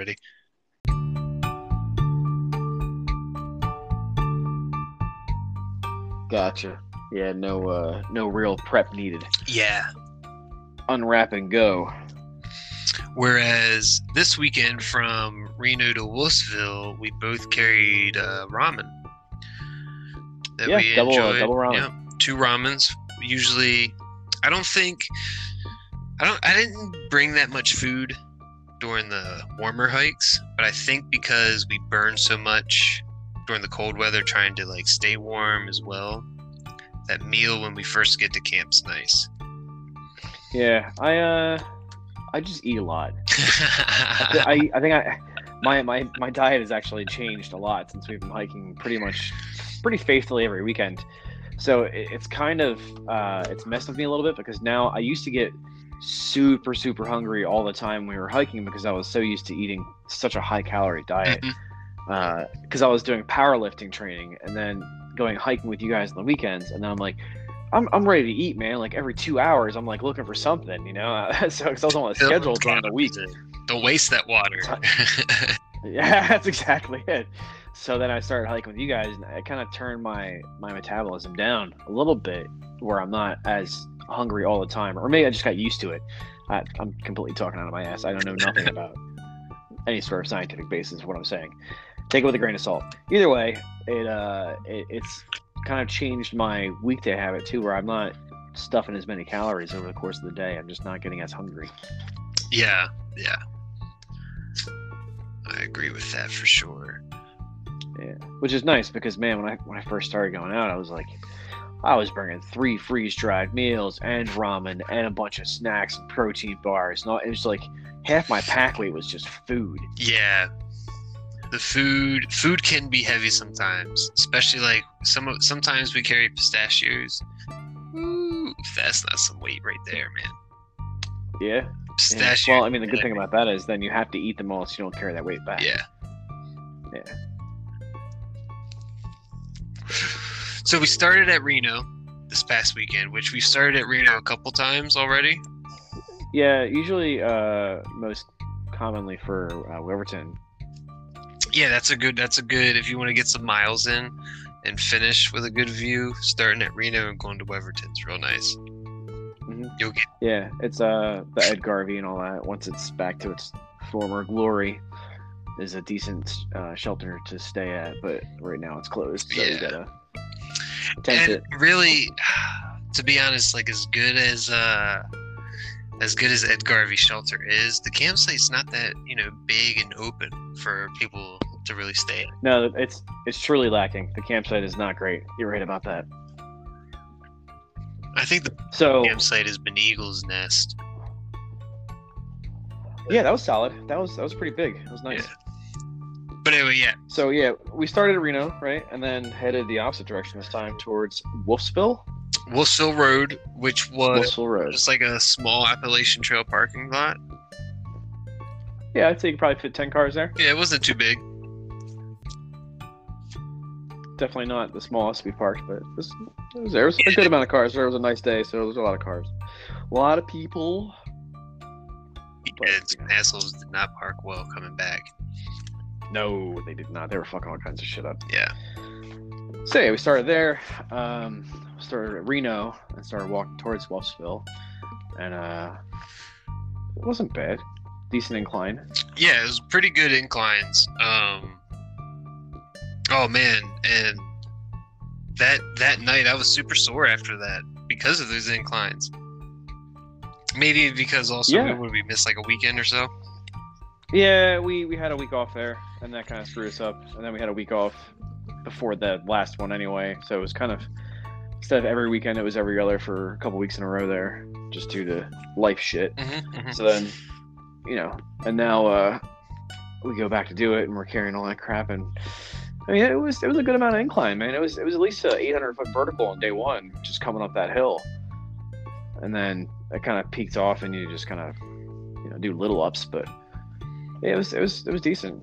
already. Gotcha. Yeah, no, uh, no real prep needed. Yeah. Unwrap and go. Whereas this weekend from Reno to Wolfsville, we both carried uh, ramen. That Yeah, we double- uh, enjoyed. double ramen. Yeah, two ramens. Usually, I don't think I don't. I didn't bring that much food during the warmer hikes, but I think because we burn so much during the cold weather, trying to like stay warm as well. That meal when we first get to camp's nice. Yeah, I, uh, I just eat a lot. I, I think I, my, my, my diet has actually changed a lot since we've been hiking pretty much, pretty faithfully every weekend. So it, it's kind of, uh, it's messed with me a little bit because now I used to get super, super hungry all the time when we were hiking because I was so used to eating such a high calorie diet. Mm-hmm. Uh, because I was doing powerlifting training and then going hiking with you guys on the weekends, and then I'm like, I'm, I'm ready to eat, man. Like every two hours, I'm like looking for something, you know. so because I was on a schedule during the week. Don't waste that water. Yeah, that's exactly it. So then I started hiking with you guys, and I kind of turned my my metabolism down a little bit, where I'm not as hungry all the time, or maybe I just got used to it. I, I'm completely talking out of my ass. I don't know nothing about any sort of scientific basis of what I'm saying. Take it with a grain of salt. Either way, it uh, it, it's kind of changed my weekday habit too, where I'm not stuffing as many calories over the course of the day. I'm just not getting as hungry. Yeah, yeah. I agree with that for sure. Yeah, which is nice because man, when I when I first started going out, I was like, I was bringing three freeze dried meals and ramen and a bunch of snacks and protein bars. And all, it was like half my pack weight was just food. Yeah. The food food can be heavy sometimes, especially like some sometimes we carry pistachios. Ooh, that's not some weight right there, man. Yeah. yeah. Pistachio. Well, I mean, the good thing about that is then you have to eat them all so you don't carry that weight back. Yeah. Yeah. So we started at Reno this past weekend, which we started at Reno a couple times already. Yeah. Usually, uh, most commonly for uh, Weverton. Yeah, that's a good. That's a good. If you want to get some miles in and finish with a good view, starting at Reno and going to Weverton's real nice. Mhm. You'll get Yeah, it's uh the Ed Garvey and all that. Once it's back to its former glory, is a decent uh, shelter to stay at. But right now it's closed, so you Yeah. gotta tent and really, to be honest, like as good as uh, as good as Ed Garvey shelter is, the campsite's not that you know big and open for people to really stay. at. No, it's it's truly lacking. The campsite is not great. You're right about that. I think the So campsite has been Eagle's Nest. yeah, that was solid. That was that was pretty big. It was nice. But anyway, yeah, So yeah, we started at Reno, right, and then headed the opposite direction this time towards Wolfsville, Wolfsville Road, which was Wolfsville Road. just like a small Appalachian Trail parking lot. Yeah, I'd say you could probably fit ten cars there. Yeah, it wasn't too big. Definitely not the smallest we parked, but it was, it was there. It was a good amount of cars. There was a nice day, so there was a lot of cars. A lot of people. But- And some assholes did not park well coming back. No, they did not. They were fucking all kinds of shit up. Yeah. So yeah, we started there. Um, started at Reno and started walking towards Wolfsville, and uh, it wasn't bad. Decent incline. Yeah, it was pretty good inclines. Um Oh man, and that that night I was super sore after that because of those inclines. Maybe because also Yeah. we, we missed like a weekend or so. Yeah, we we had a week off there, and that kind of screwed us up. And then we had a week off before the last one anyway, so it was kind of instead of every weekend, it was every other for a couple weeks in a row there, just due to life shit. Mm-hmm, So then, you know, and now uh, we go back to do it, and we're carrying all that crap. And I mean, it was it was a good amount of incline, man. It was it was at least a 800 foot vertical on day one, just coming up that hill, and then it kind of peaked off, and you just kind of you know do little ups, but it was it was it was decent.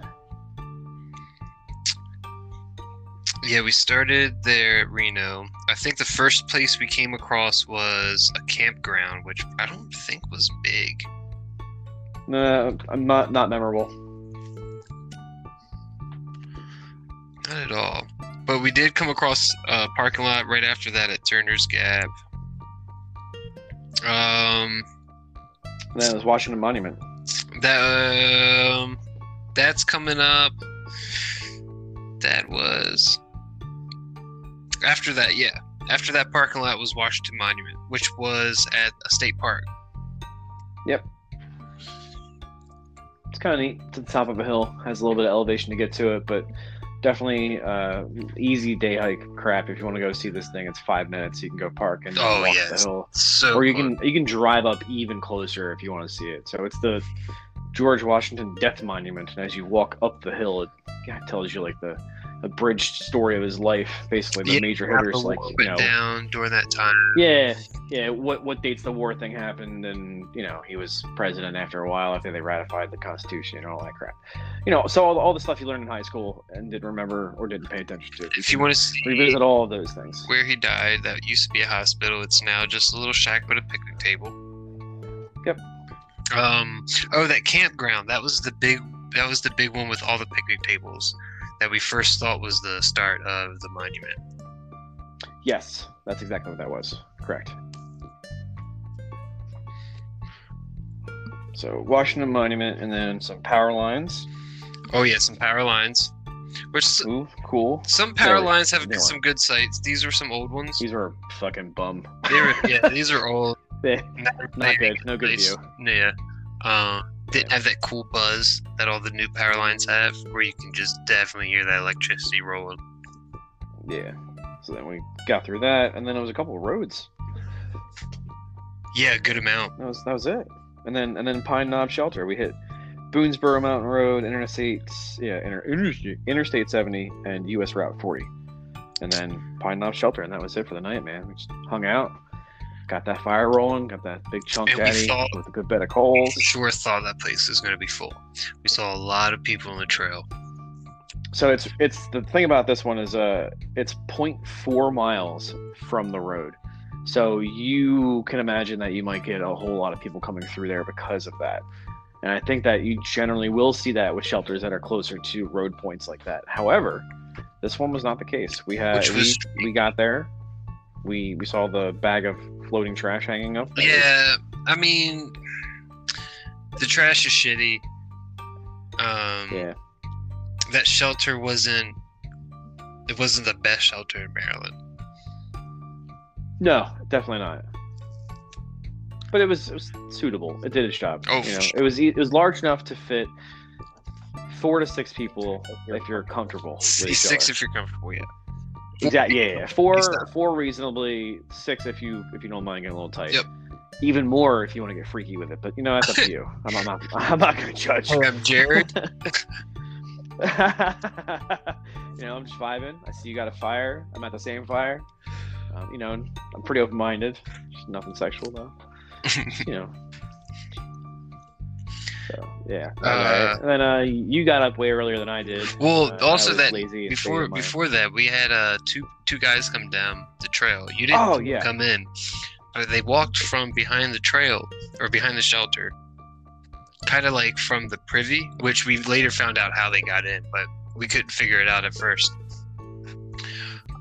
Yeah, we started there at Reno. I think the first place we came across was a campground, which I don't think was big. No, I'm not not memorable. Not at all. But we did come across a parking lot right after that at Turner's Gap. Um. And then it was Washington Monument that um, that's coming up. That was after that. Yeah, after that parking lot was Washington Monument, which was at a state park. Yep. It's kind of neat. It's at the top of a hill. Has a little bit of elevation to get to it, but definitely uh, easy day hike crap. If you want to go see this thing, it's five minutes. You can go park and Oh, walk yes. the hill, So or you close. can you can drive up even closer if you want to see it. So it's the George Washington Death Monument, and as you walk up the hill, it yeah, tells you like the abridged story of his life, basically the Yeah, major hitters, like you know, down during that time. yeah, yeah. What what dates the war thing happened, and you know he was president after a while after they ratified the Constitution and all that crap. You know, so all, all the stuff you learned in high school and didn't remember or didn't pay attention to. If you want to see revisit all of those things. where he died, that used to be a hospital. It's now just a little shack with a picnic table. Yep. Um. Oh, that campground. That was the big. That was the big one with all the picnic tables that we first thought was the start of the monument. Yes, that's exactly what that was. Correct. So Washington Monument, and then some power lines. Oh yeah, some power lines. Which Ooh, cool. some power lines have some good sites. These are some old ones. These are fucking bum. They were, yeah, these are old. They- Not, Not good. No good nice. view. Yeah. Um, didn't have that cool buzz that all the new power lines have, where you can just definitely hear that electricity rolling. Yeah. So then we got through that, and then it was a couple of roads. Yeah, good amount. That was that was it. And then and then Pine Knob Shelter. We hit Boonsboro Mountain Road, Interstate yeah, inter, Interstate Interstate 70, and US Route 40. And then Pine Knob Shelter, and that was it for the night, man. We just hung out, got that fire rolling, got that big chunk And we daddy with a good bed of coals. For sure thought that place was going to be full. We saw a lot of people on the trail. So it's it's the thing about this one is uh it's 0.4 miles from the road. So you can imagine that you might get a whole lot of people coming through there because of that. And I think that you generally will see that with shelters that are closer to road points like that. However, this one was not the case. We had Which we, we got there. We we saw the bag of floating trash hanging up. Yeah, I mean, the trash is shitty. Um, yeah. that shelter wasn't. It wasn't the best shelter in Maryland. No, definitely not. But it was, it was suitable. It did its job. Oh, you know, it was it was large enough to fit four to six people if you're comfortable. Six if you're comfortable. Yeah. Exactly. Yeah, yeah. Four, Exactly. four reasonably. Six if you if you don't mind getting a little tight. Yep. Even more if you want to get freaky with it. But you know that's up to you. I'm, I'm not. I'm not going to judge. Hey, I'm Jared. you know, I'm just vibing. I see you got a fire. I'm at the same fire. Um, you know, I'm pretty open minded. Nothing sexual though. you know. So yeah. Uh, Alright. and then uh, you got up way earlier than I did. Well, Uh, also that before before that, we had uh two two guys come down the trail. You didn't Oh, yeah. come in. But they walked from behind the trail or behind the shelter, kind of like from the privy, which we later found out how they got in, but we couldn't figure it out at first.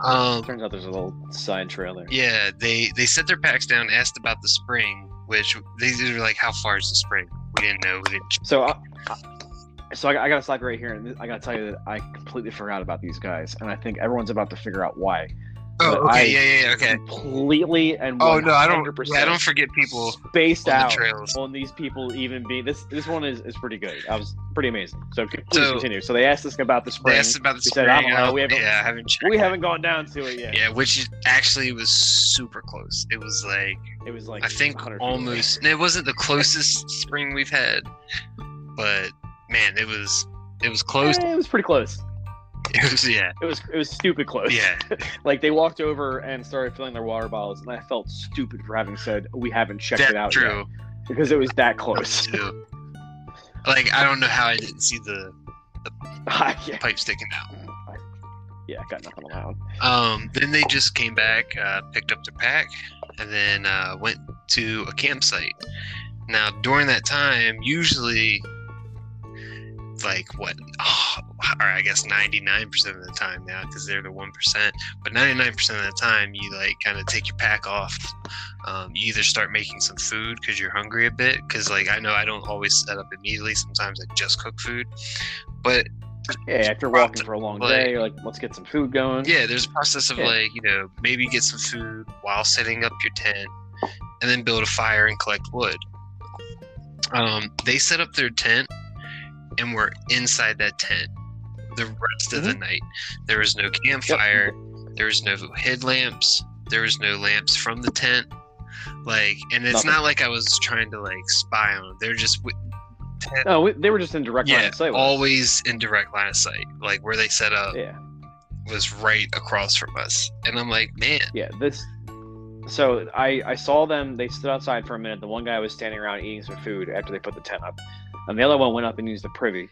Um, Turns out there's a little side trail there. yeah, they they set their packs down, asked about the spring, which they were like, "How far is the spring?" We didn't know. We didn't. Uh, uh, so, I, I, so I, I got to stop right here, and I got to tell you that I completely forgot about these guys, and I think everyone's about to figure out why. Oh, okay, I yeah, yeah, yeah, okay. Completely and Oh no, I don't. 100% Yeah, I don't forget people spaced on the out trails. on these people even being this. This one is, is pretty good. I was pretty amazing. So please So- continue. So they asked us about the They spring. asked about the We spring. said, I don't know, we haven't- yeah, I haven't checked. we haven't gone down to it yet. Yeah, which actually was super close. It was like It was like I think 100 feet away. almost. It wasn't the closest spring we've had, but man, it was. It was close. Eh, it was pretty close. It was yeah, It was it was stupid close. yeah. like they walked over and started filling their water bottles, and I felt stupid for having said we haven't checked That's it out true. yet because it was that close. Like I don't know how I didn't see the yeah, pipe sticking out. yeah, I got nothing on. Um, then they just came back, uh, picked up their pack, and then uh, went to a campsite. Now, during that time, usually, like what, oh, or I guess 99% of the time now because they're the 1%. But 99% of the time, you like kind of take your pack off. Um, you either start making some food because you're hungry a bit. Because, like, I know I don't always set up immediately. Sometimes I just cook food. But Yeah, after walking for a long Like- day, you're like, let's get some food going. yeah, there's a process of Yeah. like, you know, maybe get some food while setting up your tent and then build a fire and collect wood. Um, they set up their tent and we're inside that tent the rest of the Mm-hmm. night. There was no campfire, there was no headlamps, there was no lamps from the tent. Like, and it's Nothing. not like I was trying to like spy on them. They're just wi- tent, No, they were just in direct line of sight. always in direct line of sight. Like where they set up Yeah, was right across from us, and I'm like, man, yeah. This. So I I saw them. They stood outside for a minute. The one guy was standing around eating some food after they put the tent up, and the other one went up and used the privy,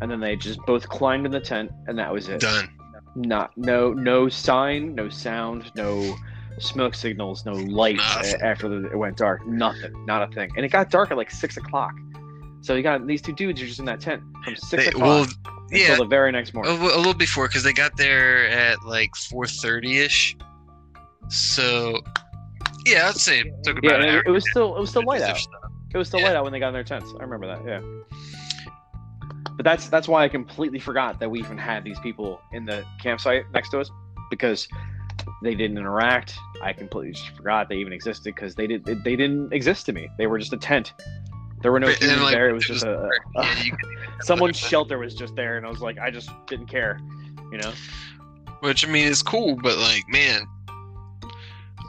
and then they just both climbed in the tent, and that was it. done. Not no no sign, no sound, no smoke signals, no light uh, Nothing. after the, it went dark. Nothing, not a thing. And it got dark at like six o'clock. So you got these two dudes are just in that tent from six They- o'clock well, until yeah, the very next morning. li- a little before because they got there at like 4:30 ish. So, yeah, I'd say it took Yeah, about hour. it, it was still it was still light out. It was still Yeah. light out when they got in their tents. I remember that. Yeah. But that's that's why I completely forgot that we even had these people in the campsite next to us because they didn't interact. I completely just forgot they even existed because they did they didn't exist to me. They were just a tent. There were no and, humans like, there. It was just a, a- Yeah, someone's shelter was just there, and I was like, I just didn't care. You know. which I mean is cool, but like, man,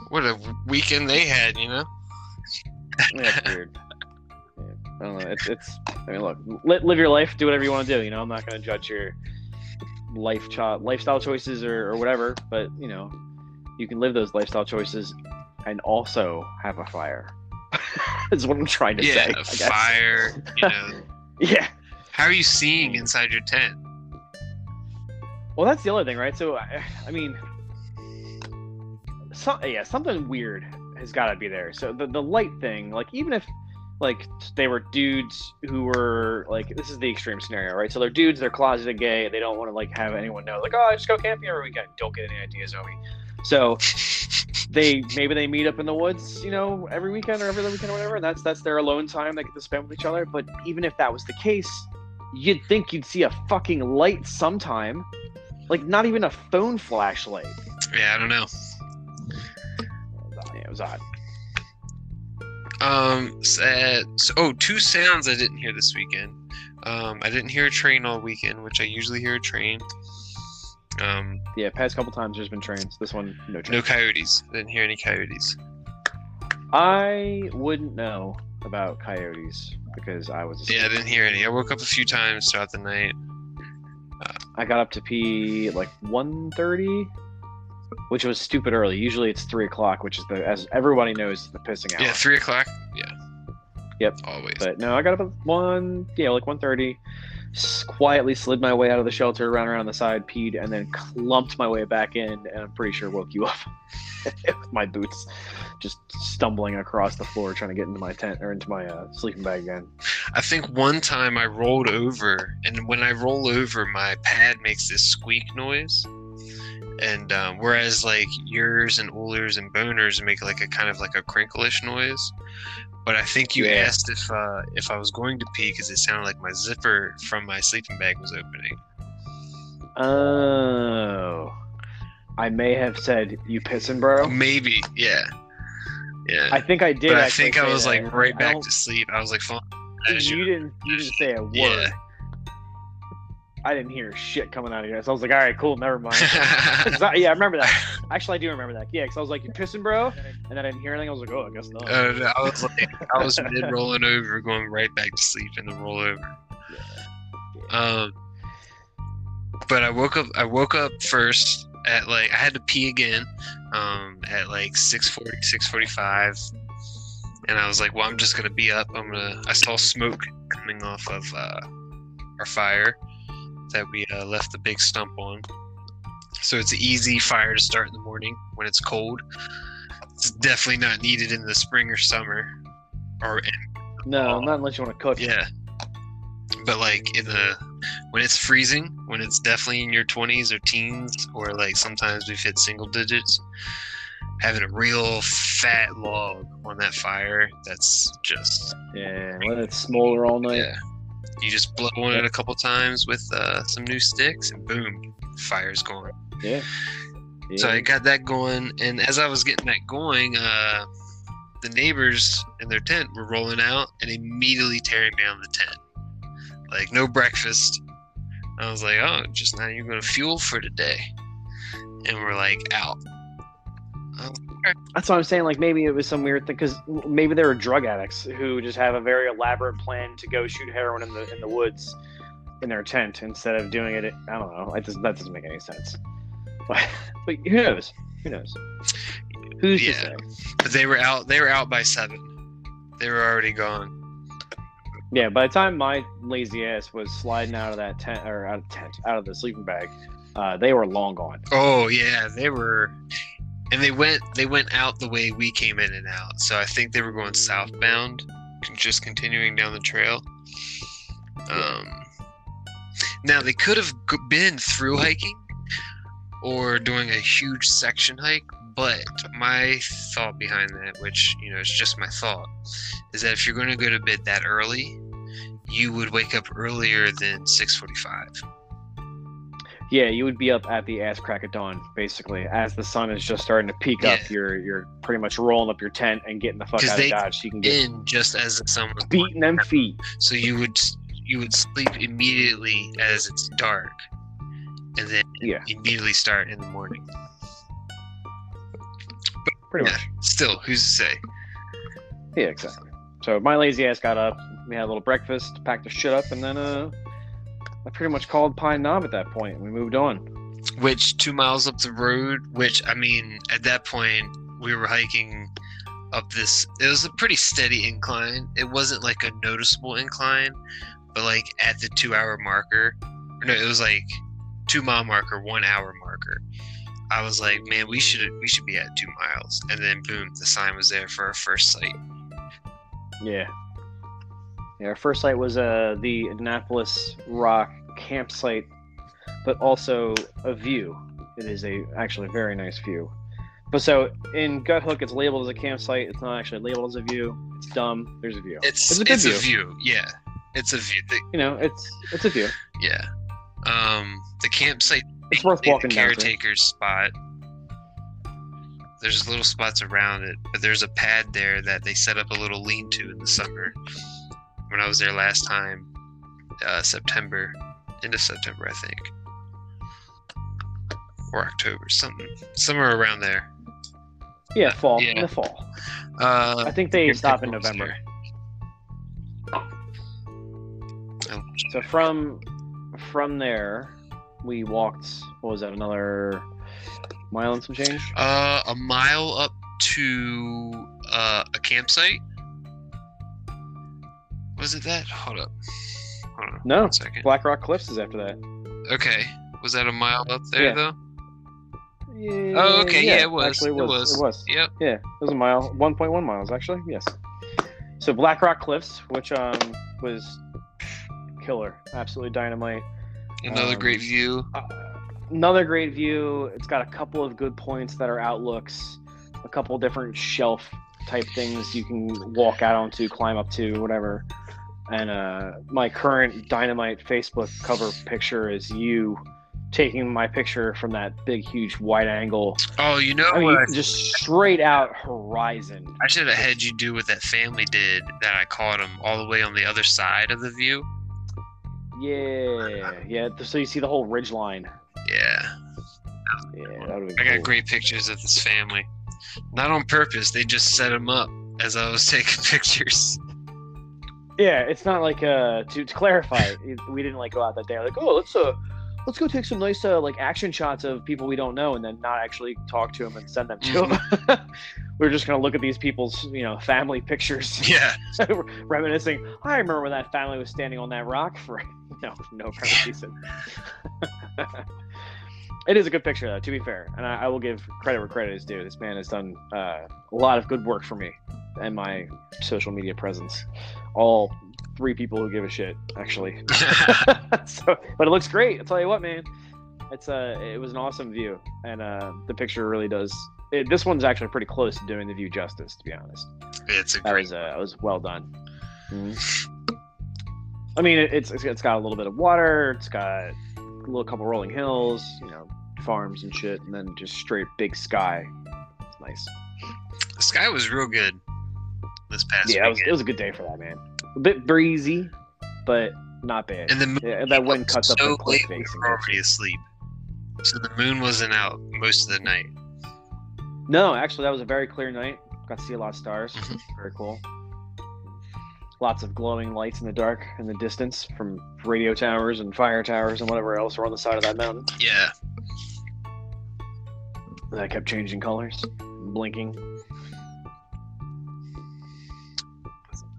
what a weekend they had, you know? It's weird. Yeah, I don't know. It's it's. I mean, look, li- live your life, do whatever you want to do. You know, I'm not going to judge your life cho- lifestyle choices or, or whatever, but you know, you can live those lifestyle choices and also have a fire. is what I'm trying to say. yeah, I guess. fire. You know, Yeah. how are you seeing inside your tent? Well, that's the other thing, right? So, I, I mean, some, yeah, something weird has got to be there. So the the light thing, like even if like they were dudes who were like this is the extreme scenario, right? So they're dudes, they're closeted gay, they don't want to like have anyone know, like oh, I just go camping every weekend. Don't get any ideas, Obi. So they maybe they meet up in the woods, you know, every weekend or every other weekend or whatever, and that's that's their alone time they get to spend with each other. But even if that was the case, you'd think you'd see a fucking light sometime. Like not even a phone flashlight. Yeah, I don't know. Yeah, it was odd. Um. So, oh, two sounds I didn't hear this weekend. Um, I didn't hear a train all weekend, which I usually hear a train. Um, Yeah, past couple times there's been trains. This one, no no coyotes. I didn't hear any coyotes. I wouldn't know about coyotes because I was. Yeah, I didn't hear any. I woke up a few times throughout the night. I got up to pee at like 1.30, which was stupid early. Usually it's three o'clock, which is the as everybody knows the pissing hour. Yeah, three o'clock. Yeah. Yep. Always. But no, I got up at one, yeah, like 1.30, s- quietly slid my way out of the shelter, ran around the side, peed, and then clumped my way back in, and I'm pretty sure woke you up with my boots, just stumbling across the floor trying to get into my tent or into my uh, sleeping bag again. I think one time I rolled over, and when I roll over, my pad makes this squeak noise. And um, whereas like yours and Ullers and Boners make like a kind of like a crinklish noise, but I think you Yeah. asked if uh, if I was going to pee because it sounded like my zipper from my sleeping bag was opening. Oh, I may have said you pissing, bro. Maybe, yeah, yeah. I think I did. but I think I was that. like right back to sleep. I was like, "Fine." You you- didn't. You didn't say a word. Yeah. I didn't hear shit coming out of here. So I was like, all right, cool, never mind. I- yeah, I remember that. Actually, I do remember that. Yeah, because I was like, you pissing, bro? And then I didn't hear anything. I was like, oh, I guess not. Uh, no, I was like, I was mid rolling over, going right back to sleep in the rollover. Um, but I woke up. I woke up first at like I had to pee again. Um, at like 6:40, 6:45, and I was like, well, I'm just gonna be up. I'm gonna. I saw smoke coming off of uh, our fire that we uh, left the big stump on. So it's an easy fire to start in the morning when it's cold. It's definitely not needed in the spring or summer, or in, no, not unless you want to cook. yeah. but like in the when it's freezing, when it's definitely in your 20s or teens, or like sometimes we've hit single digits, having a real fat log on that fire, that's just Yeah, let it smolder all night. yeah. You just blow on it a couple times with uh, some new sticks, and boom, fire's going. Yeah. So I got that going, and as I was getting that going, uh, the neighbors in their tent were rolling out and immediately tearing down the tent. Like no breakfast. I was like, oh, just now you're gonna fuel for today, and we're like out. That's what I'm saying. Like maybe it was some weird thing because maybe they were drug addicts who just have a very elaborate plan to go shoot heroin in the in the woods in their tent instead of doing it. I don't know. It doesn't, that doesn't make any sense. But, but who knows? Who knows? Who's Yeah. But they were out. They were out by seven. They were already gone. Yeah. By the time my lazy ass was sliding out of that tent or out of tent out of the sleeping bag, uh, they were long gone. Oh yeah, they were, and they went they went out the way we came in and out. So I think they were going southbound, just continuing down the trail. Um, now they could have been through hiking, or doing a huge section hike. But my thought behind that, which you know is just my thought, is that if you're going to go to bed that early, you would wake up earlier than 6:45. Yeah, you would be up at the ass crack of dawn, basically, as the sun is just starting to peak up. You're you're pretty much rolling up your tent and getting the fuck out of Dodge so you can get In just as the sun was beating them feet. so you would you would sleep immediately as it's dark and then Yeah, immediately start in the morning But pretty Yeah. much. still who's to say Yeah, exactly. So my lazy ass got up. We had a little breakfast, packed the shit up, and then uh, I pretty much called Pine Knob at that point. We moved on. which two miles up the road which i mean at that point we were hiking up this it was a pretty steady incline it wasn't like a noticeable incline but like at the two hour marker no it was like two mile marker one hour marker i was like man we should we should be at two miles and then boom the sign was there for our first site Yeah. Yeah, our first site was uh, the Annapolis Rock campsite, but also a view. It is a actually a very nice view. But so in Guthook, it's labeled as a campsite. It's not actually labeled as a view. It's dumb. There's a view. It's It's it's a a, good view. Yeah, it's a view. The, You know, it's it's a view. yeah, um, the campsite. It's worth the walking down caretaker's spot. There's little spots around it, but there's a pad there that they set up a little lean-to in the summer. When I was there last time, uh, September, into September, I think, or October, something, somewhere around there. Yeah, fall. Yeah. In the fall. Uh, I think they stop in November. Oh, So from from there, we walked. What was that? Another mile and some change. Uh, a mile up to uh, a campsite. Was it that? Hold up. Hold on. No. Black Rock Cliffs is after that. Okay. Was that a mile up there Yeah. though? Yeah, Oh, okay, yeah, it was, Actually, it it was. was. It was. Yep. Yeah, it was a mile. 1.1 miles, actually. Yes. So Black Rock Cliffs, which um was killer, absolutely dynamite. Another Um, great view. Uh, another great view. It's got a couple of good points that are outlooks, a couple different shelf type things you can walk out onto, climb up to, whatever. And uh, my current dynamite Facebook cover picture is you taking my picture from that big, huge wide angle. Oh, you know I mean, just straight out horizon. I should have had you do what that family did that I caught them all the way on the other side of the view. Yeah, yeah. So you see the whole ridge line. Yeah. Yeah, I got great pictures of this family. Not on purpose. They just set them up as I was taking pictures. Yeah, it's not like uh to, to clarify, we didn't like go out that day like, oh, let's uh let's go take some nice uh like action shots of people we don't know and then not actually talk to them and send them to Mm-hmm. them. We're just gonna look at these people's you know family pictures, Yeah. reminiscing. I remember when that family was standing on that rock for know no reason. It is a good picture though, to be fair, and I, I will give credit where credit is due. This man has done uh, a lot of good work for me and my social media presence, all three people who give a shit actually. so, but it looks great. I'll tell you what, man. It's uh, it was an awesome view, and uh, the picture really does. It, this one's actually pretty close to doing the view justice, to be honest. it's a That great. was uh, that was well done. I mean, it, it's it's got a little bit of water. It's got a little couple rolling hills, you know, farms and shit, and then just straight big sky. It's nice. The sky was real good this past yeah, it was, it was a good day for that, man. A bit breezy, but not bad. and the moon Yeah, that wind cuts up the cliff we face. and were already asleep. So the moon wasn't out most of the night. No, actually, that was a very clear night. Got to see a lot of stars. Mhm. Very cool. Lots of glowing lights in the dark in the distance from radio towers and fire towers and whatever else were on the side of that mountain. Yeah. That kept changing colors, blinking.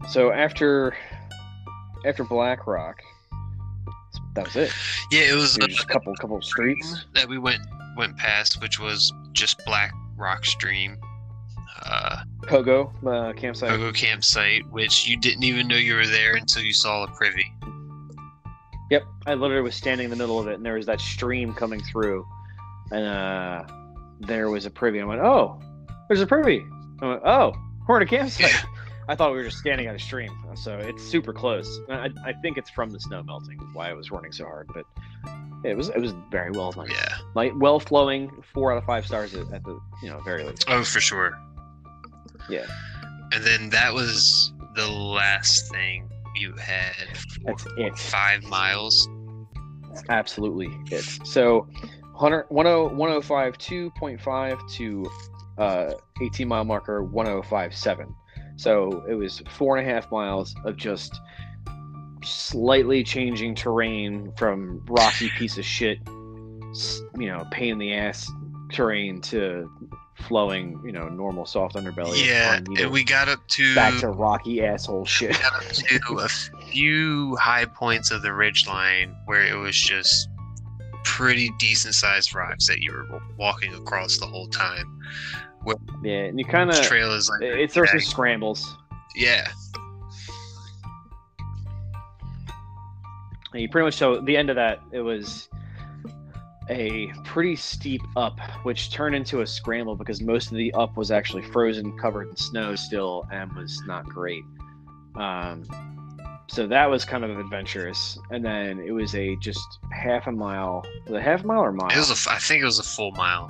So after after Black Rock, that was it. Yeah, it was It was just a couple couple of streets. that we went went past, which was just Black Rock Stream, uh, Pogo uh, campsite. Pogo campsite, which you didn't even know you were there until you saw a privy. Yep, I literally was standing in the middle of it, and there was that stream coming through, and uh, there was a privy. I went, "Oh, there's a privy." I went, "Oh, we're at a campsite." Yeah. I thought we were just standing at a stream, so it's super close. I, I think it's from the snow melting why it was running so hard, but it was it was very well done. Yeah. Like well flowing, four out of five stars at, at the you know very least. Oh, for sure. Yeah. And then that was the last thing you had for That's it. five miles. Absolutely it. So, 100, 10 1052.5 to uh, 18 mile marker 1057. So it was four and a half miles of just slightly changing terrain from rocky piece of shit, you know, pain in the ass terrain to flowing, you know, normal soft underbelly. Yeah, on, you know, and we got up to back to rocky asshole shit. got up to a few high points of the ridge line where it was just pretty decent sized rocks that you were walking across the whole time. Yeah, and you kind of trail is like it there's some scrambles. yeah, And you pretty much so the end of that it was a pretty steep up, which turned into a scramble because most of the up was actually frozen, covered in snow still, and was not great. Um, so that was kind of adventurous, and then it was a just half a mile, was it half a mile or mile? it was a. I think it was a full mile.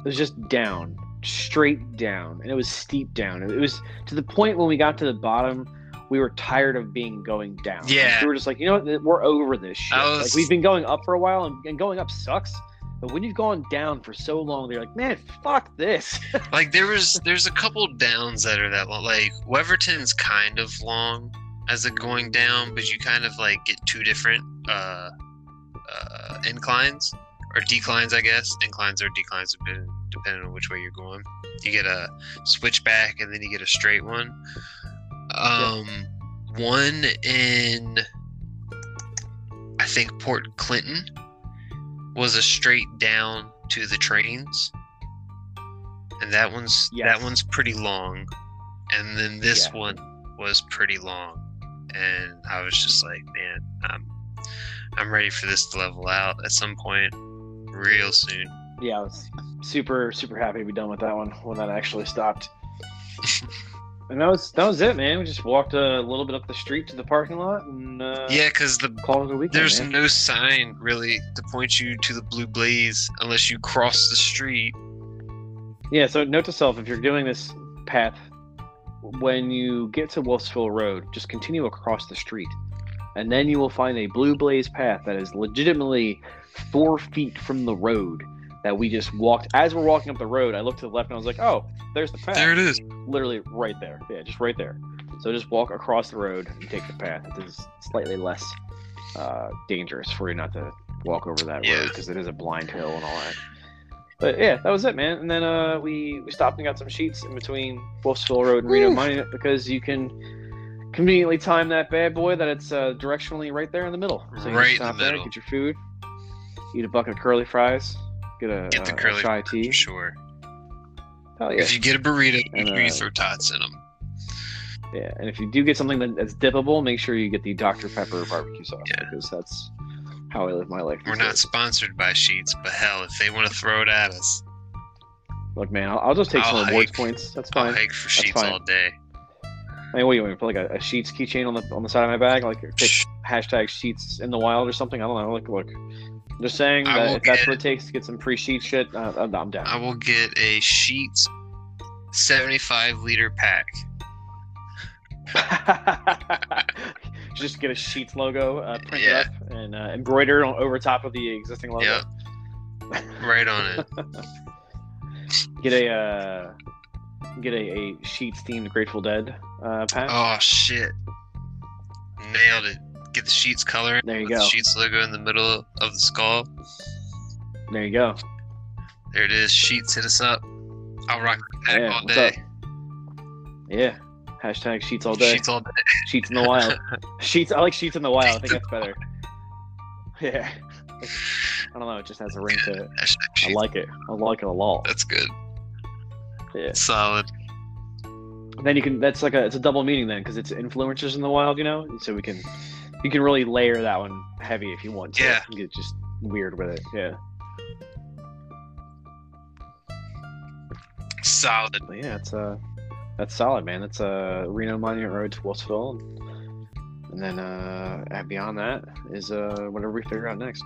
It was just down, straight down, and it was steep down. It was to the point when we got to the bottom, we were tired of being going down. Like, Yeah. we were just like, you know, what, we're over this shit. I Like we've been going up for a while, and, and going up sucks. But when you've gone down for so long, they're like, man, fuck this. Like there was there's a couple downs that are that long. Like Weverton's kind of long as a going down, but you kind of like get two different uh, uh, inclines or declines, I guess. Inclines or declines depending depending on which way you're going. You get a switchback and then you get a straight one. Um, one in I think Port Clinton was a straight down to the trains and that one's Yes. that one's pretty long and then this Yeah. one was pretty long and i was just like man i'm i'm ready for this to level out at some point real soon yeah, I was super, super happy to be done with that one when that actually stopped. and that was that was it, man. We just walked a little bit up the street to the parking lot and uh, yeah because the called it a weekend. there's man. no sign really to point you to the blue blaze unless you cross the street Yeah, so note to self if you're doing this path, when you get to Wolfsville Road, just continue across the street. And then you will find a blue blaze path that is legitimately four feet from the road that we just walked. As we're walking up the road, I looked to the left and I was like, oh, there's the path. there it is Literally right there. Yeah, just right there. So just walk across the road and take the path. It is slightly less uh, dangerous for you not to walk over that Yeah. road because it is a blind hill and all that. But yeah, that was it, man. And then uh, we we stopped and got some Sheetz in between Wolfsville Road and Reno Woo. Monument because you can conveniently time that bad boy that it's uh, directionally right there in the middle. So you Right in can stop the there, middle. get your food, eat a bucket of curly fries, get a, Get the uh, curly chai for tea. sure Hell yeah. if you get a burrito And, make sure you uh, throw tots in them Yeah, and if you do get something that's dippable, make sure you get the Dr Pepper barbecue sauce Yeah. because that's how I live my life. We're not days. sponsored by Sheetz, but hell, if they want to throw it at us, Look, man, I'll, I'll just take some I'll awards hike. points. That's fine. I'll hike for Sheetz fine. all day. I mean, what do you want? Put like a, a Sheetz keychain on the on the side of my bag, like hashtag Sheetz in the wild or something. I don't know. Like, look. Just saying I that if that's get- what it takes to get some free sheet shit, uh, I'm, I'm down. I will get a Sheetz 75 liter pack. just get a Sheetz logo, uh, print Yeah. it up, and uh, embroider on over top of the existing logo. Yep. Right on it. Get a uh, get a, a Sheetz themed Grateful Dead uh, pack. Oh shit! Nailed it. Get the Sheetz color. there you go. The Sheetz logo in the middle of the skull. There you go. There it is. Sheetz, hit us up. I'll rock Yeah, all day. Yeah. Hashtag Sheetz all day. Sheetz all day. Sheetz in the wild. Sheetz. I like Sheetz in the wild. I think that's better. Yeah. I don't know. It just has a ring to it. I like it. I like it a lot. That's good. Yeah. Solid. Then you can. That's like a. It's a double meaning then because it's influencers in the wild. You know. So we can. You can really layer that one heavy if you want to. Yeah. Get just weird with it. Yeah. Solid. But yeah. It's uh. That's solid, man. That's uh Reno Monument Road to Wolfsville, and then uh beyond that is uh whatever we figure out next.